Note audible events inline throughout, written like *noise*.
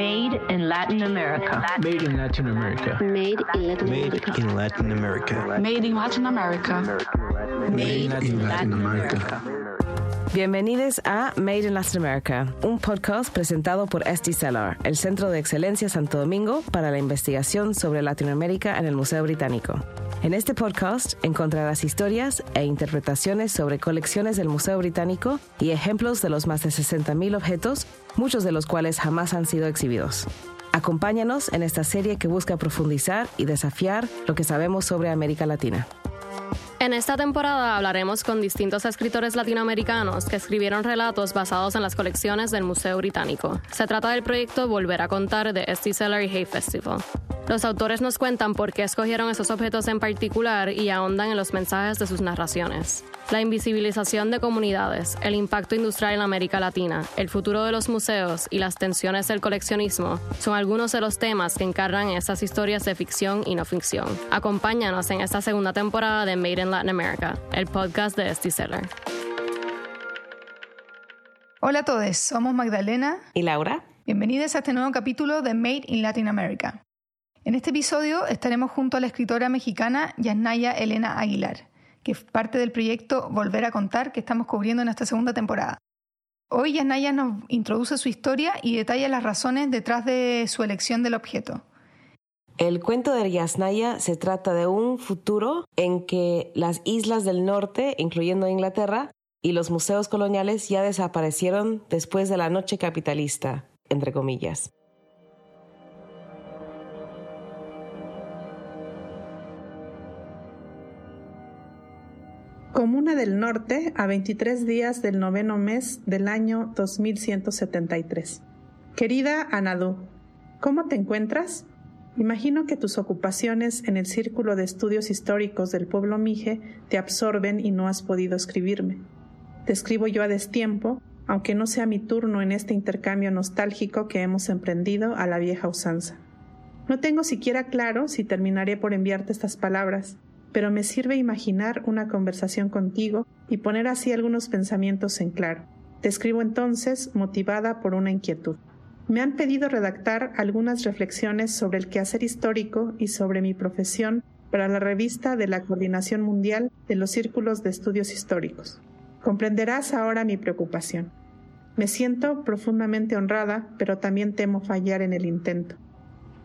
Made in Latin America. Made in Latin America. Made in Latin America. Made in Latin America. Made in Latin America. Made in Latin America. Bienvenidos a Made in Latin America, un podcast presentado por ST Cellar, el Centro de Excelencia Santo Domingo para la investigación sobre Latinoamérica en el Museo Británico. En este podcast encontrarás historias e interpretaciones sobre colecciones del Museo Británico y ejemplos de los más de 60.000 objetos, muchos de los cuales jamás han sido exhibidos. Acompáñanos en esta serie que busca profundizar y desafiar lo que sabemos sobre América Latina. En esta temporada hablaremos con distintos escritores latinoamericanos que escribieron relatos basados en las colecciones del Museo Británico. Se trata del proyecto Volver a Contar de St. Cellar y Hay Festival. Los autores nos cuentan por qué escogieron esos objetos en particular y ahondan en los mensajes de sus narraciones. La invisibilización de comunidades, el impacto industrial en América Latina, el futuro de los museos y las tensiones del coleccionismo son algunos de los temas que encarnan esas historias de ficción y no ficción. Acompáñanos en esta segunda temporada de Made in Latin America, el podcast de Esty Seller. Hola a todos, somos Magdalena ¿Y Laura? Bienvenidos a este nuevo capítulo de Made in Latin America. En este episodio estaremos junto a la escritora mexicana Yasnaya Elena Aguilar, que es parte del proyecto Volver a Contar que estamos cubriendo en esta segunda temporada. Hoy Yasnaya nos introduce su historia y detalla las razones detrás de su elección del objeto. El cuento de Yasnaya se trata de un futuro en que las islas del norte, incluyendo Inglaterra, y los museos coloniales ya desaparecieron después de la noche capitalista, entre comillas. Comuna del Norte, a 23 días del noveno mes del año 2173. Querida Anadú, ¿cómo te encuentras? Imagino que tus ocupaciones en el Círculo de Estudios Históricos del pueblo Mije te absorben y no has podido escribirme. Te escribo yo a destiempo, aunque no sea mi turno en este intercambio nostálgico que hemos emprendido a la vieja usanza. No tengo siquiera claro si terminaré por enviarte estas palabras, pero me sirve imaginar una conversación contigo y poner así algunos pensamientos en claro. Te escribo entonces motivada por una inquietud. Me han pedido redactar algunas reflexiones sobre el quehacer histórico y sobre mi profesión para la revista de la Coordinación Mundial de los Círculos de Estudios Históricos. Comprenderás ahora mi preocupación. Me siento profundamente honrada, pero también temo fallar en el intento.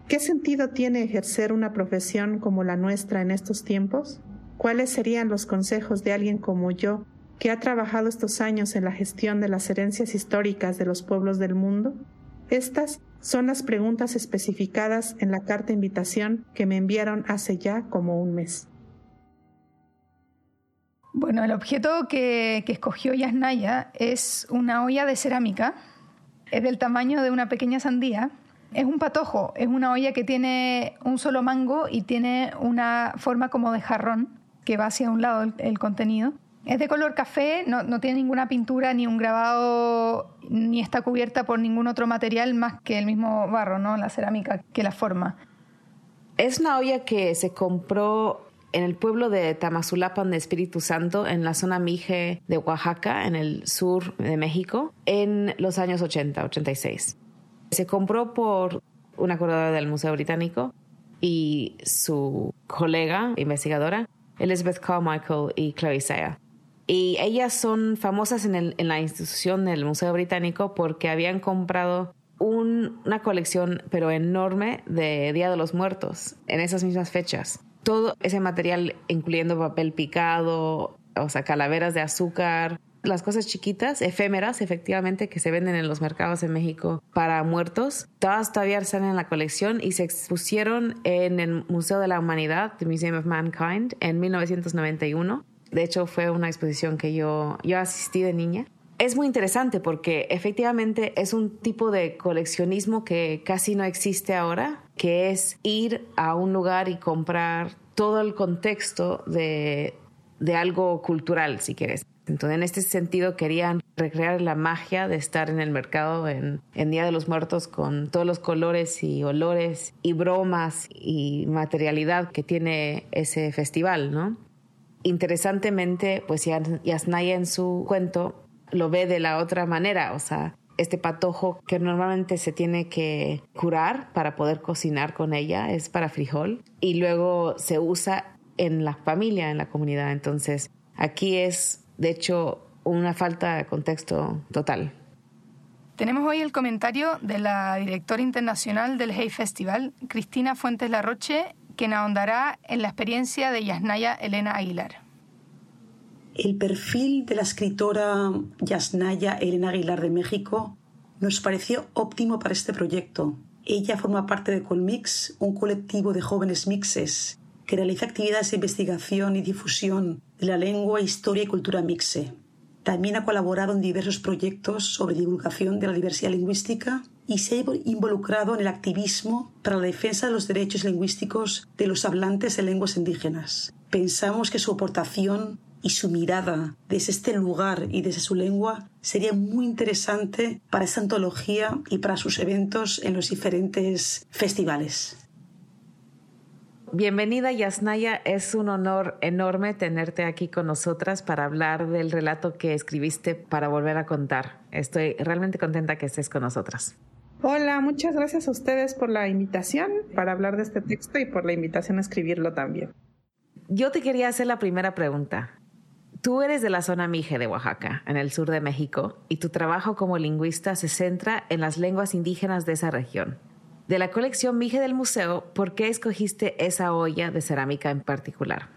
¿Qué sentido tiene ejercer una profesión como la nuestra en estos tiempos? ¿Cuáles serían los consejos de alguien como yo, que ha trabajado estos años en la gestión de las herencias históricas de los pueblos del mundo? Estas son las preguntas especificadas en la carta invitación que me enviaron hace ya como un mes. Bueno, el objeto que, escogió Yasnaya es una olla de cerámica. Es del tamaño de una pequeña sandía es un patojo, es una olla que tiene un solo mango y tiene una forma como de jarrón que va hacia un lado el, contenido. Es de color café, no, no, tiene ninguna pintura ni un grabado, ni está cubierta por ningún otro material más que el mismo barro, ¿no? la cerámica que la forma. Es una olla que se compró en el pueblo de Tamazulapan de Espíritu Santo, en la zona Mije de Oaxaca, en el sur de México, en los años 80, 86. Se compró por una curadora del Museo Británico y su colega investigadora, Elizabeth Carmichael y Chloe. Y ellas son famosas en, el, la institución del Museo Británico porque habían comprado un, una colección, pero enorme, de Día de los Muertos en esas mismas fechas. Todo ese material, incluyendo papel picado, o sea, calaveras de azúcar, las cosas chiquitas, efémeras, efectivamente, que se venden en los mercados en México para muertos, todas todavía están en la colección y se expusieron en el Museo de la Humanidad, The Museum of Mankind, en 1991. De hecho, fue una exposición que yo, yo asistí de niña. Es muy interesante porque efectivamente es un tipo de coleccionismo que casi no existe ahora, que es ir a un lugar y comprar todo el contexto de, de algo cultural, si quieres. Entonces, en este sentido, querían recrear la magia de estar en el mercado en, en, Día de los Muertos con todos los colores y olores y bromas y materialidad que tiene ese festival, ¿no? Interesantemente, pues Yasnaya en su cuento lo ve de la otra manera, o sea, este patojo que normalmente se tiene que curar para poder cocinar con ella, es para frijol, y luego se usa en la familia, en la comunidad. Entonces, aquí es, de hecho, una falta de contexto total. Tenemos hoy el comentario de la directora internacional del Hey Festival, Cristina Fuentes Larroche, quien ahondará en la experiencia de Yasnaya Elena Aguilar. El perfil de la escritora Yasnaya Elena Aguilar de México nos pareció óptimo para este proyecto. Ella forma parte de Colmix, un colectivo de jóvenes mixes que realiza actividades de investigación y difusión de la lengua, historia y cultura mixe. También ha colaborado en diversos proyectos sobre divulgación de la diversidad lingüística y se ha involucrado en el activismo para la defensa de los derechos lingüísticos de los hablantes de lenguas indígenas. Pensamos que su aportación y su mirada desde este lugar y desde su lengua sería muy interesante para esta antología y para sus eventos en los diferentes festivales. Bienvenida Yasnaya, es un honor enorme tenerte aquí con nosotras para hablar del relato que escribiste para volver a contar. Estoy realmente contenta que estés con nosotras. Hola, muchas gracias a ustedes por la invitación para hablar de este texto y por la invitación a escribirlo también. Yo te quería hacer la primera pregunta. Tú eres de la zona Mije de Oaxaca, en el sur de México, y tu trabajo como lingüista se centra en las lenguas indígenas de esa región. De la colección Mije del museo, ¿por qué escogiste esa olla de cerámica en particular?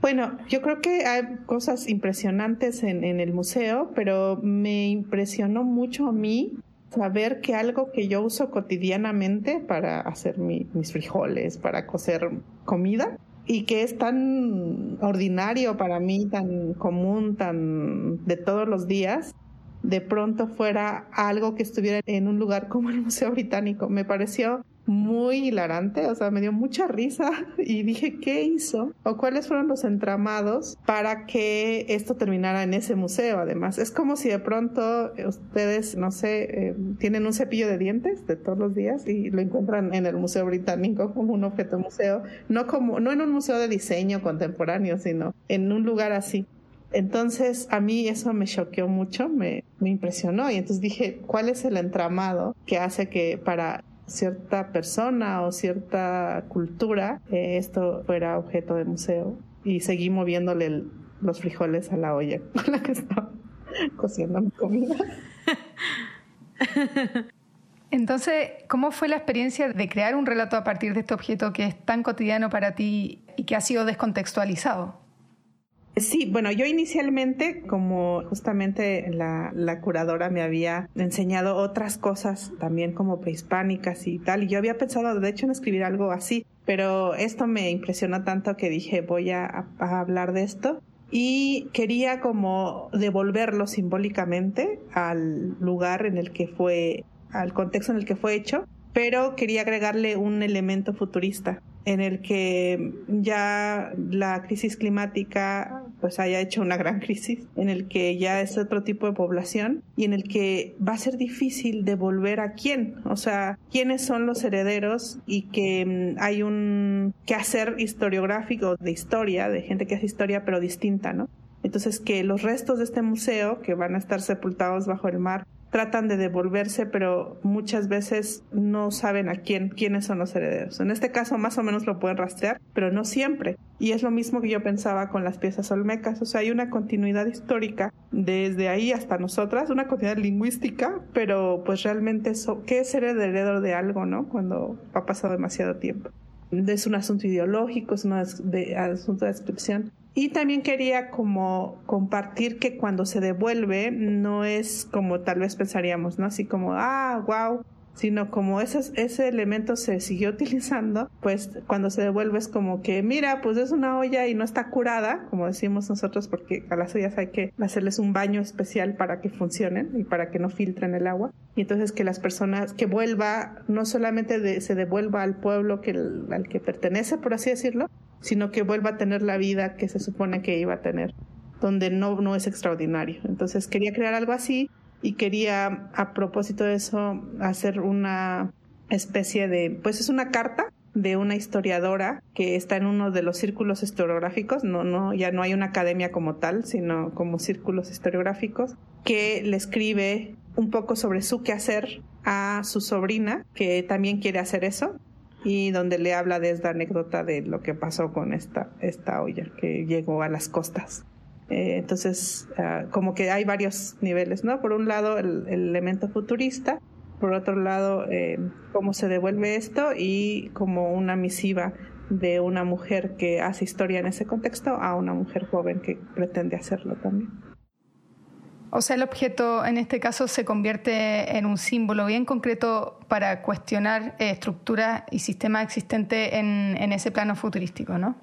Bueno, yo creo que hay cosas impresionantes en, el museo, pero me impresionó mucho a mí saber que algo que yo uso cotidianamente para hacer mis frijoles, para cocer comida, y que es tan ordinario para mí, tan común, tan de todos los días, de pronto fuera algo que estuviera en un lugar como el Museo Británico. Me pareció muy hilarante, o sea, me dio mucha risa *laughs* y dije, ¿qué hizo? ¿O cuáles fueron los entramados para que esto terminara en ese museo? Además, es como si de pronto ustedes, no sé, eh, tienen un cepillo de dientes de todos los días y lo encuentran en el Museo Británico *laughs* como un objeto museo, no como, no en un museo de diseño contemporáneo, sino en un lugar así. Entonces a mí eso me choqueó mucho, me, impresionó y entonces dije, ¿cuál es el entramado que hace que para cierta persona o cierta cultura eh, esto fuera objeto de museo y seguí moviéndole los frijoles a la olla *laughs* con la que estaba cociendo mi comida. *laughs* Entonces, ¿cómo fue la experiencia de crear un relato a partir de este objeto que es tan cotidiano para ti y que ha sido descontextualizado? Sí, bueno, yo inicialmente, como justamente la, curadora me había enseñado otras cosas también como prehispánicas y tal, y yo había pensado de hecho en escribir algo así, pero esto me impresionó tanto que dije voy a, a hablar de esto y quería como devolverlo simbólicamente al lugar en el que fue, al contexto en el que fue hecho, pero quería agregarle un elemento futurista en el que ya la crisis climática pues haya hecho una gran crisis, en el que ya es otro tipo de población y en el que va a ser difícil devolver a quién, o sea, quiénes son los herederos y que mm, hay un quehacer historiográfico de historia, de gente que hace historia pero distinta, ¿no? Entonces que los restos de este museo, que van a estar sepultados bajo el mar, tratan de devolverse, pero muchas veces no saben a quién, quiénes son los herederos. En este caso más o menos lo pueden rastrear, pero no siempre. Y es lo mismo que yo pensaba con las piezas olmecas, o sea, hay una continuidad histórica desde ahí hasta nosotras, una continuidad lingüística, pero pues realmente eso, ¿qué es ser heredero de algo, no? Cuando ha pasado demasiado tiempo. Es un asunto ideológico, es un asunto de descripción y también quería como compartir que cuando se devuelve no es como tal vez pensaríamos, ¿no? Así como, ah, wow, sino como ese, ese elemento se siguió *laughs* utilizando, pues cuando se devuelve es como que, mira, pues es una olla y no está curada, como decimos nosotros, porque a las ollas hay que hacerles un baño especial para que funcionen y para que no filtren el agua. Y entonces que las personas, que vuelva, no solamente se devuelva al pueblo que, al que pertenece, por así decirlo, sino que vuelva a tener la vida que se supone que iba a tener, donde no, no es extraordinario. Entonces quería crear algo así y quería, a propósito de eso, hacer una especie de, pues es una carta de una historiadora que está en uno de los círculos historiográficos, no, no, ya no hay una academia como tal, sino como círculos historiográficos, que le escribe un poco sobre su quehacer a su sobrina, que también quiere hacer eso, y donde le habla de esta anécdota de lo que pasó con esta, esta olla que llegó a las costas. Eh, entonces, ah, como que hay varios niveles, ¿no? Por un lado, el, elemento futurista, por otro lado, eh, cómo se devuelve esto y como una misiva de una mujer que hace historia en ese contexto a una mujer joven que pretende hacerlo también. O sea, el objeto en este caso se convierte en un símbolo bien concreto para cuestionar eh, estructuras y sistemas existentes en, en ese plano futurístico, ¿no?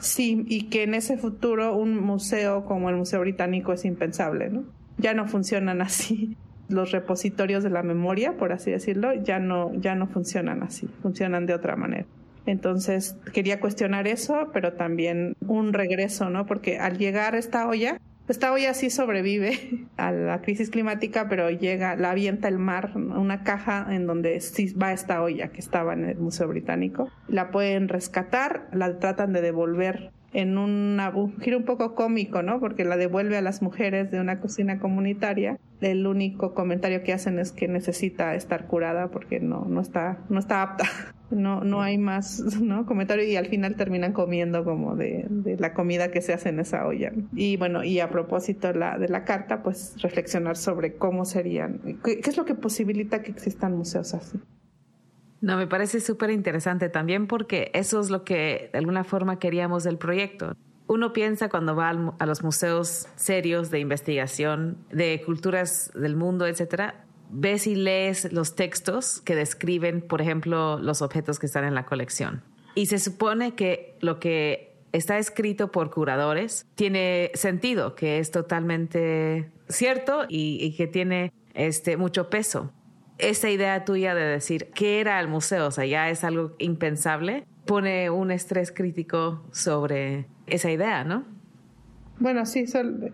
Sí, y que en ese futuro un museo como el Museo Británico es impensable, ¿no? Ya no funcionan así. *laughs* Los repositorios de la memoria, por así decirlo, ya no, ya no funcionan así, funcionan de otra manera. Entonces quería cuestionar eso, pero también un regreso, ¿no? Porque al llegar esta olla, esta olla sí sobrevive *laughs* a la crisis climática, pero llega, la avienta el mar, una caja en donde sí va esta olla que estaba en el Museo Británico. La pueden rescatar, la tratan de devolver en un giro un poco cómico, ¿no? Porque la devuelve a las mujeres de una cocina comunitaria. El único comentario que hacen es que necesita estar curada porque no, no está, no está apta *laughs* no, no hay más ¿no? comentario y al final terminan comiendo como de, la comida que se hace en esa olla. Y bueno, y a propósito la, de la carta, pues reflexionar sobre cómo serían, qué es lo que posibilita que existan museos así. No, me parece súper interesante también porque eso es lo que de alguna forma queríamos del proyecto. Uno piensa cuando va a los museos serios de investigación de culturas del mundo, etcétera, ves y lees los textos que describen, por ejemplo, los objetos que están en la colección. Y se supone que lo que está escrito por curadores tiene sentido, que es totalmente cierto y, que tiene este, mucho peso. Esa idea tuya de decir qué era el museo, o sea, ya es algo impensable, pone un estrés crítico sobre esa idea, ¿no? Bueno, sí,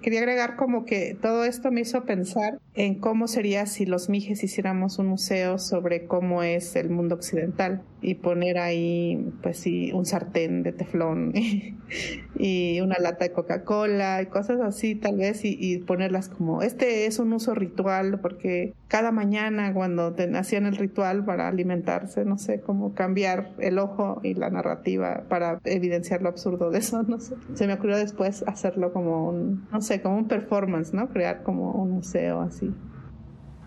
quería agregar como que todo esto me hizo pensar en cómo sería si los Mijes hiciéramos un museo sobre cómo es el mundo occidental y poner ahí, pues sí, un sartén de teflón *laughs* y una lata de Coca-Cola y cosas así tal vez y, ponerlas como, este es un uso ritual porque cada mañana cuando hacían el ritual para alimentarse, no sé, cómo cambiar el ojo y la narrativa para evidenciar lo absurdo de eso, *laughs* no sé. Se me ocurrió después hacerlo como un, no sé, como un performance, ¿no? Crear como un museo así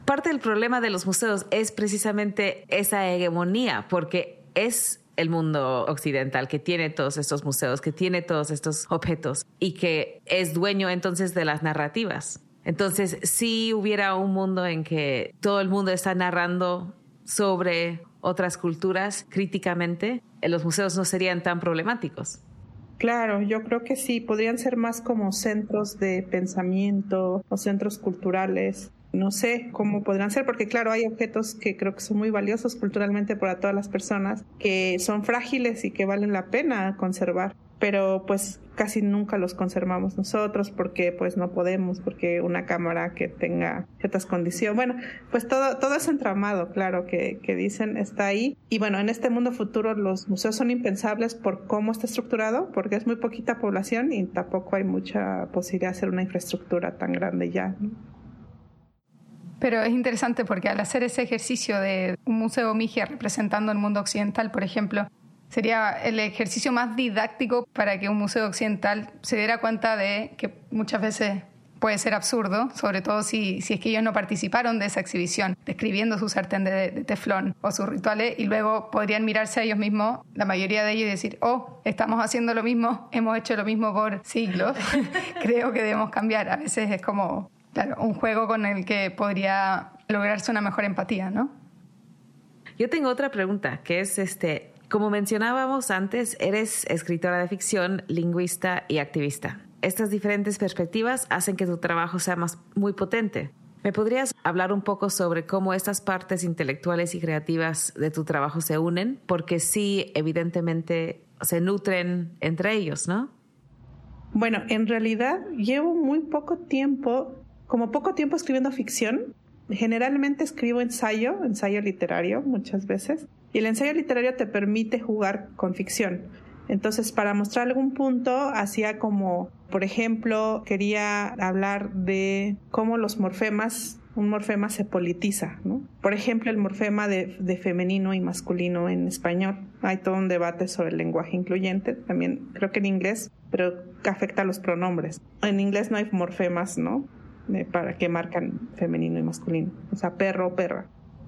parte del problema de los museos es precisamente esa hegemonía, porque es el mundo occidental que tiene todos estos museos, que tiene todos estos objetos y que es dueño entonces de las narrativas. Entonces, si hubiera un mundo en que todo el mundo está narrando sobre otras culturas críticamente, los museos no serían tan problemáticos. Claro, yo creo que sí, podrían ser más como centros de pensamiento o centros culturales. No sé cómo podrán ser, porque claro, hay objetos que creo que son muy valiosos culturalmente para todas las personas, que son frágiles y que valen la pena conservar, pero pues casi nunca los conservamos nosotros porque pues no podemos, porque una cámara que tenga ciertas condiciones, bueno, pues todo, todo ese entramado, claro, que, que dicen está ahí. Y bueno, en este mundo futuro los museos son impensables por cómo está estructurado, porque es muy poquita población y tampoco hay mucha posibilidad de hacer una infraestructura tan grande ya. Pero es interesante porque al hacer ese ejercicio de un museo Migia representando el mundo occidental, por ejemplo, sería el ejercicio más didáctico para que un museo occidental se diera cuenta de que muchas veces puede ser absurdo, sobre todo si, si es que ellos no participaron de esa exhibición, describiendo su sartén de, de, teflón o sus rituales, y luego podrían mirarse a ellos mismos, la mayoría de ellos, y decir, oh, estamos haciendo lo mismo, hemos hecho lo mismo por siglos, *laughs* creo que debemos cambiar. A veces es como Claro, un juego con el que podría lograrse una mejor empatía, ¿no? Yo tengo otra pregunta, que es este, como mencionábamos antes, eres escritora de ficción, lingüista y activista. Estas diferentes perspectivas hacen que tu trabajo sea más, muy potente. ¿Me podrías hablar un poco sobre cómo estas partes intelectuales y creativas de tu trabajo se unen? Porque sí, evidentemente, se nutren entre ellos, ¿no? Bueno, en realidad llevo muy poco tiempo como poco tiempo escribiendo ficción, generalmente escribo ensayo, ensayo literario muchas veces, y el ensayo literario te permite jugar con ficción. Entonces, para mostrar algún punto, hacía como, por ejemplo, quería hablar de cómo los morfemas un morfema se politiza, ¿no? Por ejemplo, el morfema de, femenino y masculino en español. Hay todo un debate sobre el lenguaje incluyente, también creo que en inglés, pero que afecta a los pronombres. En inglés no hay morfemas, ¿no? para que marcan femenino y masculino, o sea, perro o perra.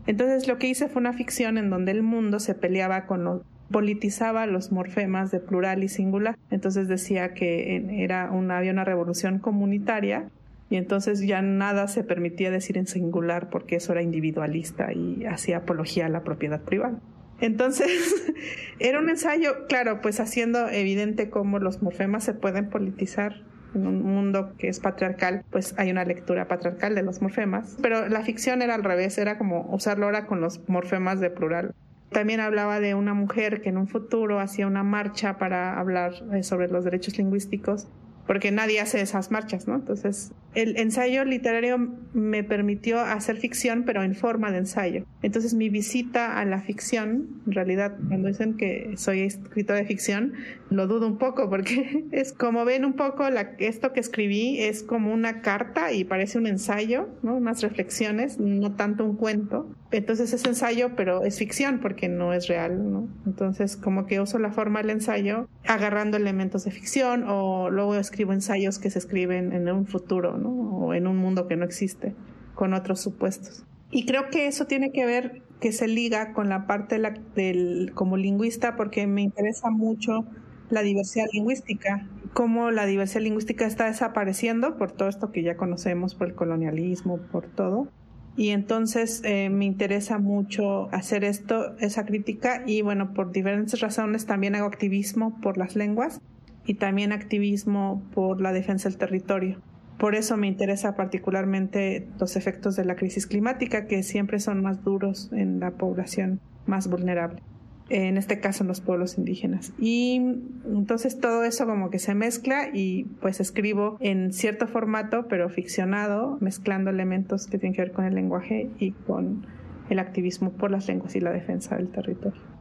Entonces lo que hice fue una ficción en donde el mundo se peleaba con los politizaba los morfemas de plural y singular. Entonces decía que era había una revolución comunitaria y entonces ya nada se permitía decir en singular porque eso era individualista y hacía apología a la propiedad privada. Entonces, *laughs* era un ensayo, claro, pues haciendo evidente cómo los morfemas se pueden politizar en un mundo que es patriarcal, pues hay una lectura patriarcal de los morfemas. Pero la ficción era al revés, era como usarlo ahora con los morfemas de plural. También hablaba de una mujer que en un futuro hacía una marcha para hablar eh, sobre los derechos lingüísticos porque nadie hace esas marchas, ¿no? Entonces, el ensayo literario me permitió hacer ficción, pero en forma de ensayo. Entonces, mi visita a la ficción, en realidad, cuando dicen que soy escritor de ficción, lo dudo un poco, porque *laughs* es como ven un poco, la, esto que escribí es como una carta y parece un ensayo, ¿no? Unas reflexiones, no tanto un cuento. Entonces, es ensayo, pero es ficción, porque no es real, ¿no? Entonces, como que uso la forma del ensayo agarrando elementos de ficción o luego escribo escribo ensayos que se escriben en un futuro, ¿no? O en un mundo que no existe, con otros supuestos. Y creo que eso tiene que ver, que se liga con la parte la, del, como lingüista, porque me interesa mucho la diversidad lingüística, cómo la diversidad lingüística está desapareciendo por todo esto que ya conocemos, por el colonialismo, por todo. Y entonces eh, me interesa mucho hacer esto, esa crítica, y bueno, por diferentes razones también hago activismo por las lenguas y también activismo por la defensa del territorio. Por eso me interesa particularmente los efectos de la crisis climática, que siempre son más duros en la población más vulnerable, en este caso en los pueblos indígenas. Y entonces todo eso como que se mezcla y pues escribo en cierto formato, pero ficcionado, mezclando elementos que tienen que ver con el lenguaje y con el activismo por las lenguas y la defensa del territorio.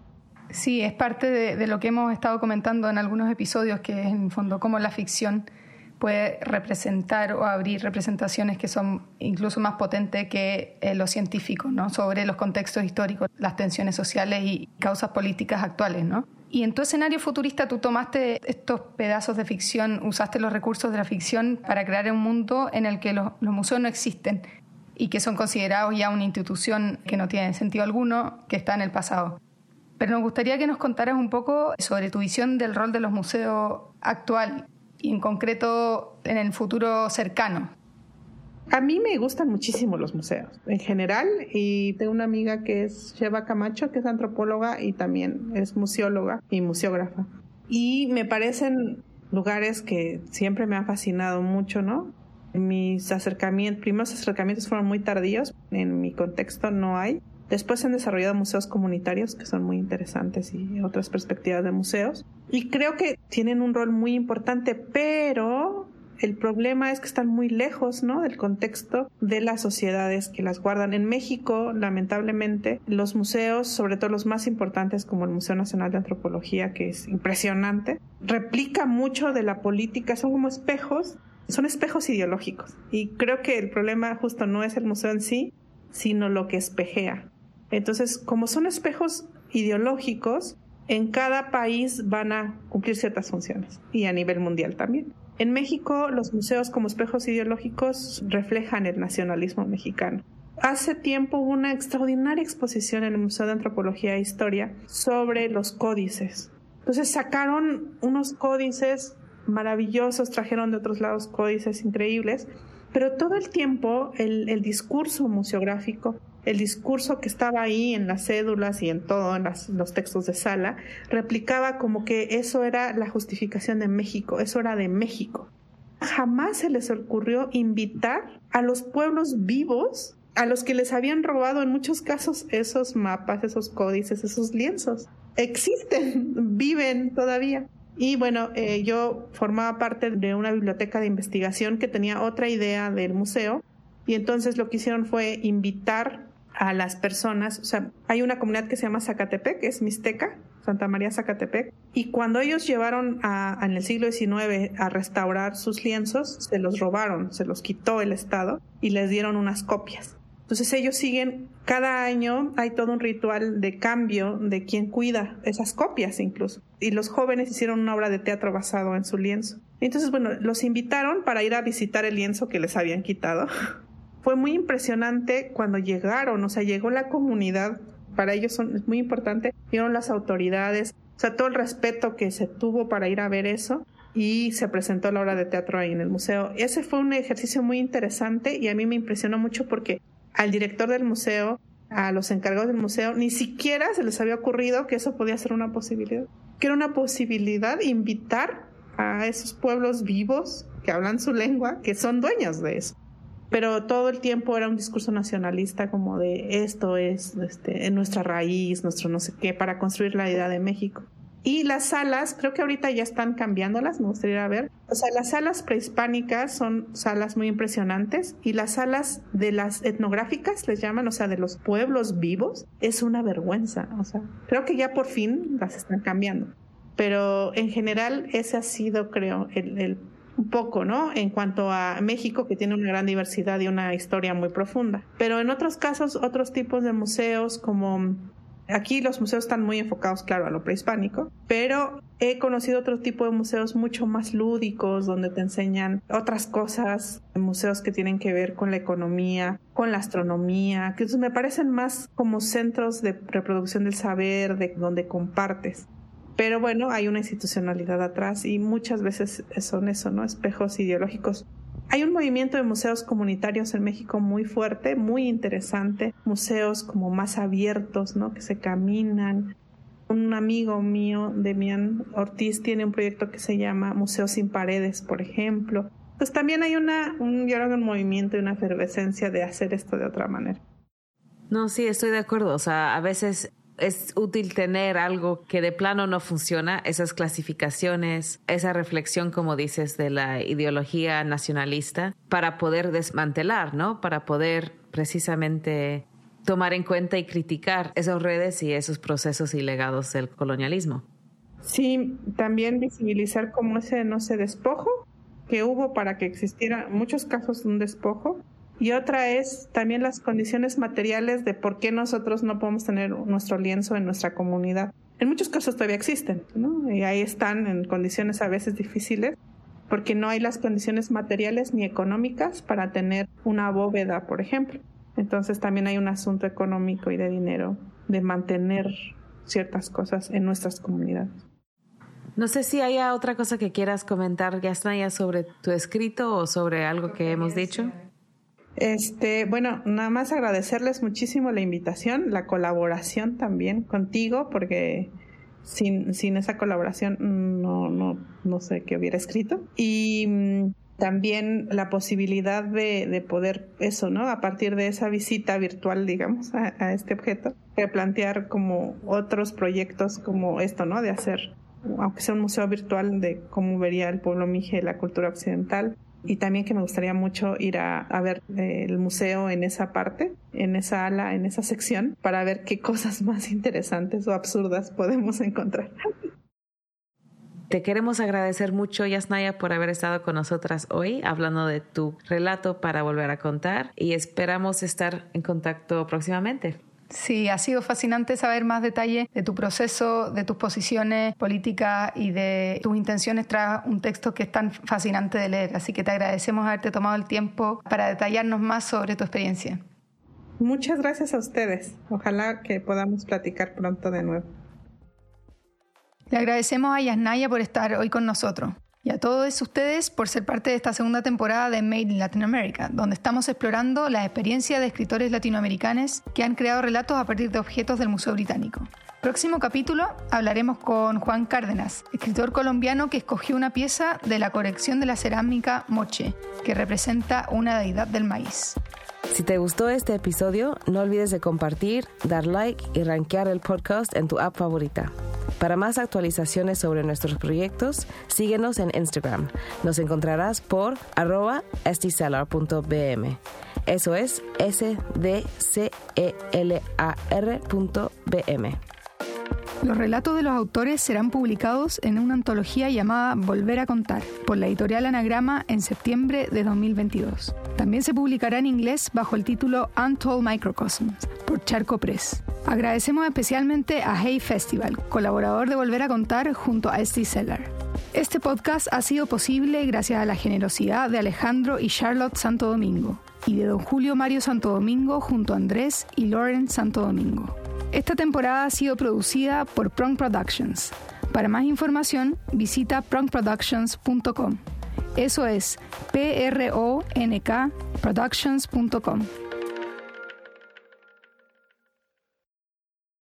Sí, es parte de, lo que hemos estado comentando en algunos episodios, que es en fondo cómo la ficción puede representar o abrir representaciones que son incluso más potentes que eh, lo científico, ¿no? sobre los contextos históricos, las tensiones sociales y causas políticas actuales. ¿no? Y en tu escenario futurista tú tomaste estos pedazos de ficción, usaste los recursos de la ficción para crear un mundo en el que los museos no existen y que son considerados ya una institución que no tiene sentido alguno, que está en el pasado. Pero nos gustaría que nos contaras un poco sobre tu visión del rol de los museos actual y en concreto en el futuro cercano. A mí me gustan muchísimo los museos en general y tengo una amiga que es Sheva Camacho, que es antropóloga y también es museóloga y museógrafa. Y me parecen lugares que siempre me han fascinado mucho, ¿no? Mis acercamientos, primeros acercamientos fueron muy tardíos, en mi contexto no hay, Después se han desarrollado museos comunitarios que son muy interesantes y otras perspectivas de museos. Y creo que tienen un rol muy importante, pero el problema es que están muy lejos, ¿no? Del contexto de las sociedades que las guardan. En México, lamentablemente, los museos, sobre todo los más importantes como el Museo Nacional de Antropología, que es impresionante, replica mucho de la política, son como espejos, son espejos ideológicos. Y creo que el problema justo no es el museo en sí, sino lo que espejea. Entonces, como son espejos ideológicos, en cada país van a cumplir ciertas funciones y a nivel mundial también. En México, los museos como espejos ideológicos reflejan el nacionalismo mexicano. Hace tiempo hubo una extraordinaria exposición en el Museo de Antropología e Historia sobre los códices. Entonces sacaron unos códices maravillosos, trajeron de otros lados códices increíbles, pero todo el tiempo el, el discurso museográfico el discurso que estaba ahí en las cédulas y en todo, en los textos de sala, replicaba como que eso era la justificación de México, eso era de México. Jamás se les ocurrió invitar a los pueblos vivos a los que les habían robado en muchos casos esos mapas, esos códices, esos lienzos. Existen, *laughs* viven todavía. Y bueno, eh, yo formaba parte de una biblioteca de investigación que tenía otra idea del museo y entonces lo que hicieron fue invitar a las personas, o sea, hay una comunidad que se llama Zacatepec, es Mixteca, Santa María Zacatepec, y cuando ellos llevaron a, en el siglo XIX a restaurar sus lienzos, se los robaron, se los quitó el Estado y les dieron unas copias. Entonces ellos siguen, cada año hay todo un ritual de cambio de quien cuida esas copias incluso. Y los jóvenes hicieron una obra de teatro basado en su lienzo. Entonces, bueno, los invitaron para ir a visitar el lienzo que les habían quitado. *laughs* Fue muy impresionante cuando llegaron, o sea, llegó la comunidad, para ellos es muy importante, vieron las autoridades, o sea, todo el respeto que se tuvo para ir a ver eso y se presentó la obra de teatro ahí en el museo. Ese fue un ejercicio muy interesante y a mí me impresionó mucho porque al director del museo, a los encargados del museo, ni siquiera se les había ocurrido que eso podía ser una posibilidad. Que era una posibilidad invitar a esos pueblos vivos que hablan su lengua, que son dueños de eso. Pero todo el tiempo era un discurso nacionalista como de esto es este, nuestra raíz, nuestro no sé qué, para construir la idea de México. Y las salas, creo que ahorita ya están cambiándolas, me gustaría ver. O sea, las salas prehispánicas son salas muy impresionantes y las salas de las etnográficas, les llaman, o sea, de los pueblos vivos, es una vergüenza. O sea, creo que ya por fin las están cambiando. Pero en general ese ha sido, creo, el, el un poco, ¿no? En cuanto a México, que tiene una gran diversidad y una historia muy profunda. Pero en otros casos, otros tipos de museos como Aquí los museos están muy enfocados, claro, a lo prehispánico, pero he conocido otro tipo de museos mucho más lúdicos, donde te enseñan otras cosas, museos que tienen que ver con la economía, con la astronomía, que me parecen más como centros de reproducción del saber, de donde compartes. Pero bueno, hay una institucionalidad atrás y muchas veces son eso, ¿no? Espejos ideológicos hay un movimiento de museos comunitarios en México muy fuerte, muy interesante, museos como más abiertos, ¿no? Que se caminan. Un amigo mío, Demian Ortiz, tiene un proyecto que se llama Museos sin Paredes, por ejemplo. Pues también hay una, un, yo creo, un movimiento y una efervescencia de hacer esto de otra manera. No, sí, estoy de acuerdo. O sea, a veces es útil tener algo que de plano no funciona, esas clasificaciones, esa reflexión, como dices, de la ideología nacionalista, para poder desmantelar, ¿no? Para poder precisamente tomar en cuenta y criticar esas redes y esos procesos y legados del colonialismo. Sí, también visibilizar cómo ese, no sé, despojo que hubo para que existiera muchos casos un despojo y otra es también las condiciones materiales de por qué nosotros no podemos tener nuestro lienzo en nuestra comunidad. En muchos casos todavía existen, ¿no? Y ahí están en condiciones a veces difíciles porque no hay las condiciones materiales ni económicas para tener una bóveda, por ejemplo. Entonces también hay un asunto económico y de dinero de mantener ciertas cosas en nuestras comunidades. No sé si haya otra cosa que quieras comentar, Yasnaya, sobre tu escrito o sobre algo que hemos dicho. Este, bueno, nada más agradecerles muchísimo la invitación, la colaboración también contigo, porque sin, sin esa colaboración no, no, no sé qué hubiera escrito. Y mm, también la posibilidad de, de, poder eso, ¿no? A partir de esa visita virtual, digamos, a, a este objeto, plantear como otros proyectos como esto, ¿no? De hacer, aunque sea un museo virtual de cómo vería el pueblo mije la cultura occidental, y también que me gustaría mucho ir a, ver eh, el museo en esa parte, en esa ala, en esa sección, para ver qué cosas *laughs* más interesantes o absurdas podemos *laughs* encontrar. Te queremos agradecer mucho, Yasnaya, por haber estado con nosotras hoy hablando de tu relato para volver a contar y esperamos estar en contacto próximamente. Sí, ha sido fascinante saber más detalles de tu proceso, de tus posiciones políticas y de tus intenciones tras un texto que es tan fascinante de leer. Así que te agradecemos haberte tomado el tiempo para detallarnos más sobre tu experiencia. Muchas gracias a ustedes. Ojalá que podamos platicar pronto de nuevo. Le agradecemos a Yasnaya por estar hoy con nosotros y a todos ustedes por ser parte de esta segunda temporada de Made in Latin America, donde estamos explorando la experiencia de escritores latinoamericanos que han creado relatos a partir de objetos del Museo Británico. Próximo capítulo hablaremos con Juan Cárdenas, escritor colombiano que escogió una pieza de la colección de la cerámica Moche, que representa una deidad del maíz. Si te gustó este episodio, no olvides de compartir, dar like y rankear el podcast en tu app favorita. Para más actualizaciones sobre nuestros proyectos, síguenos en Instagram. Nos encontrarás por arroba. Eso es s d c l a -R Los relatos de los autores serán publicados en una antología llamada Volver a contar por la editorial Anagrama en septiembre de 2022. También se publicará en inglés bajo el título Untold Microcosms por Charco Press. Agradecemos especialmente a Hey Festival, colaborador de Volver a contar junto a Esty Seller. Este podcast ha sido posible gracias a la generosidad de Alejandro y Charlotte Santo Domingo y de don Julio Mario Santo Domingo junto a Andrés y Lauren Santo Domingo. Esta temporada ha sido producida por Prong Productions. Para más información, visita prongproductions.com. Eso es p r o n k productions.com.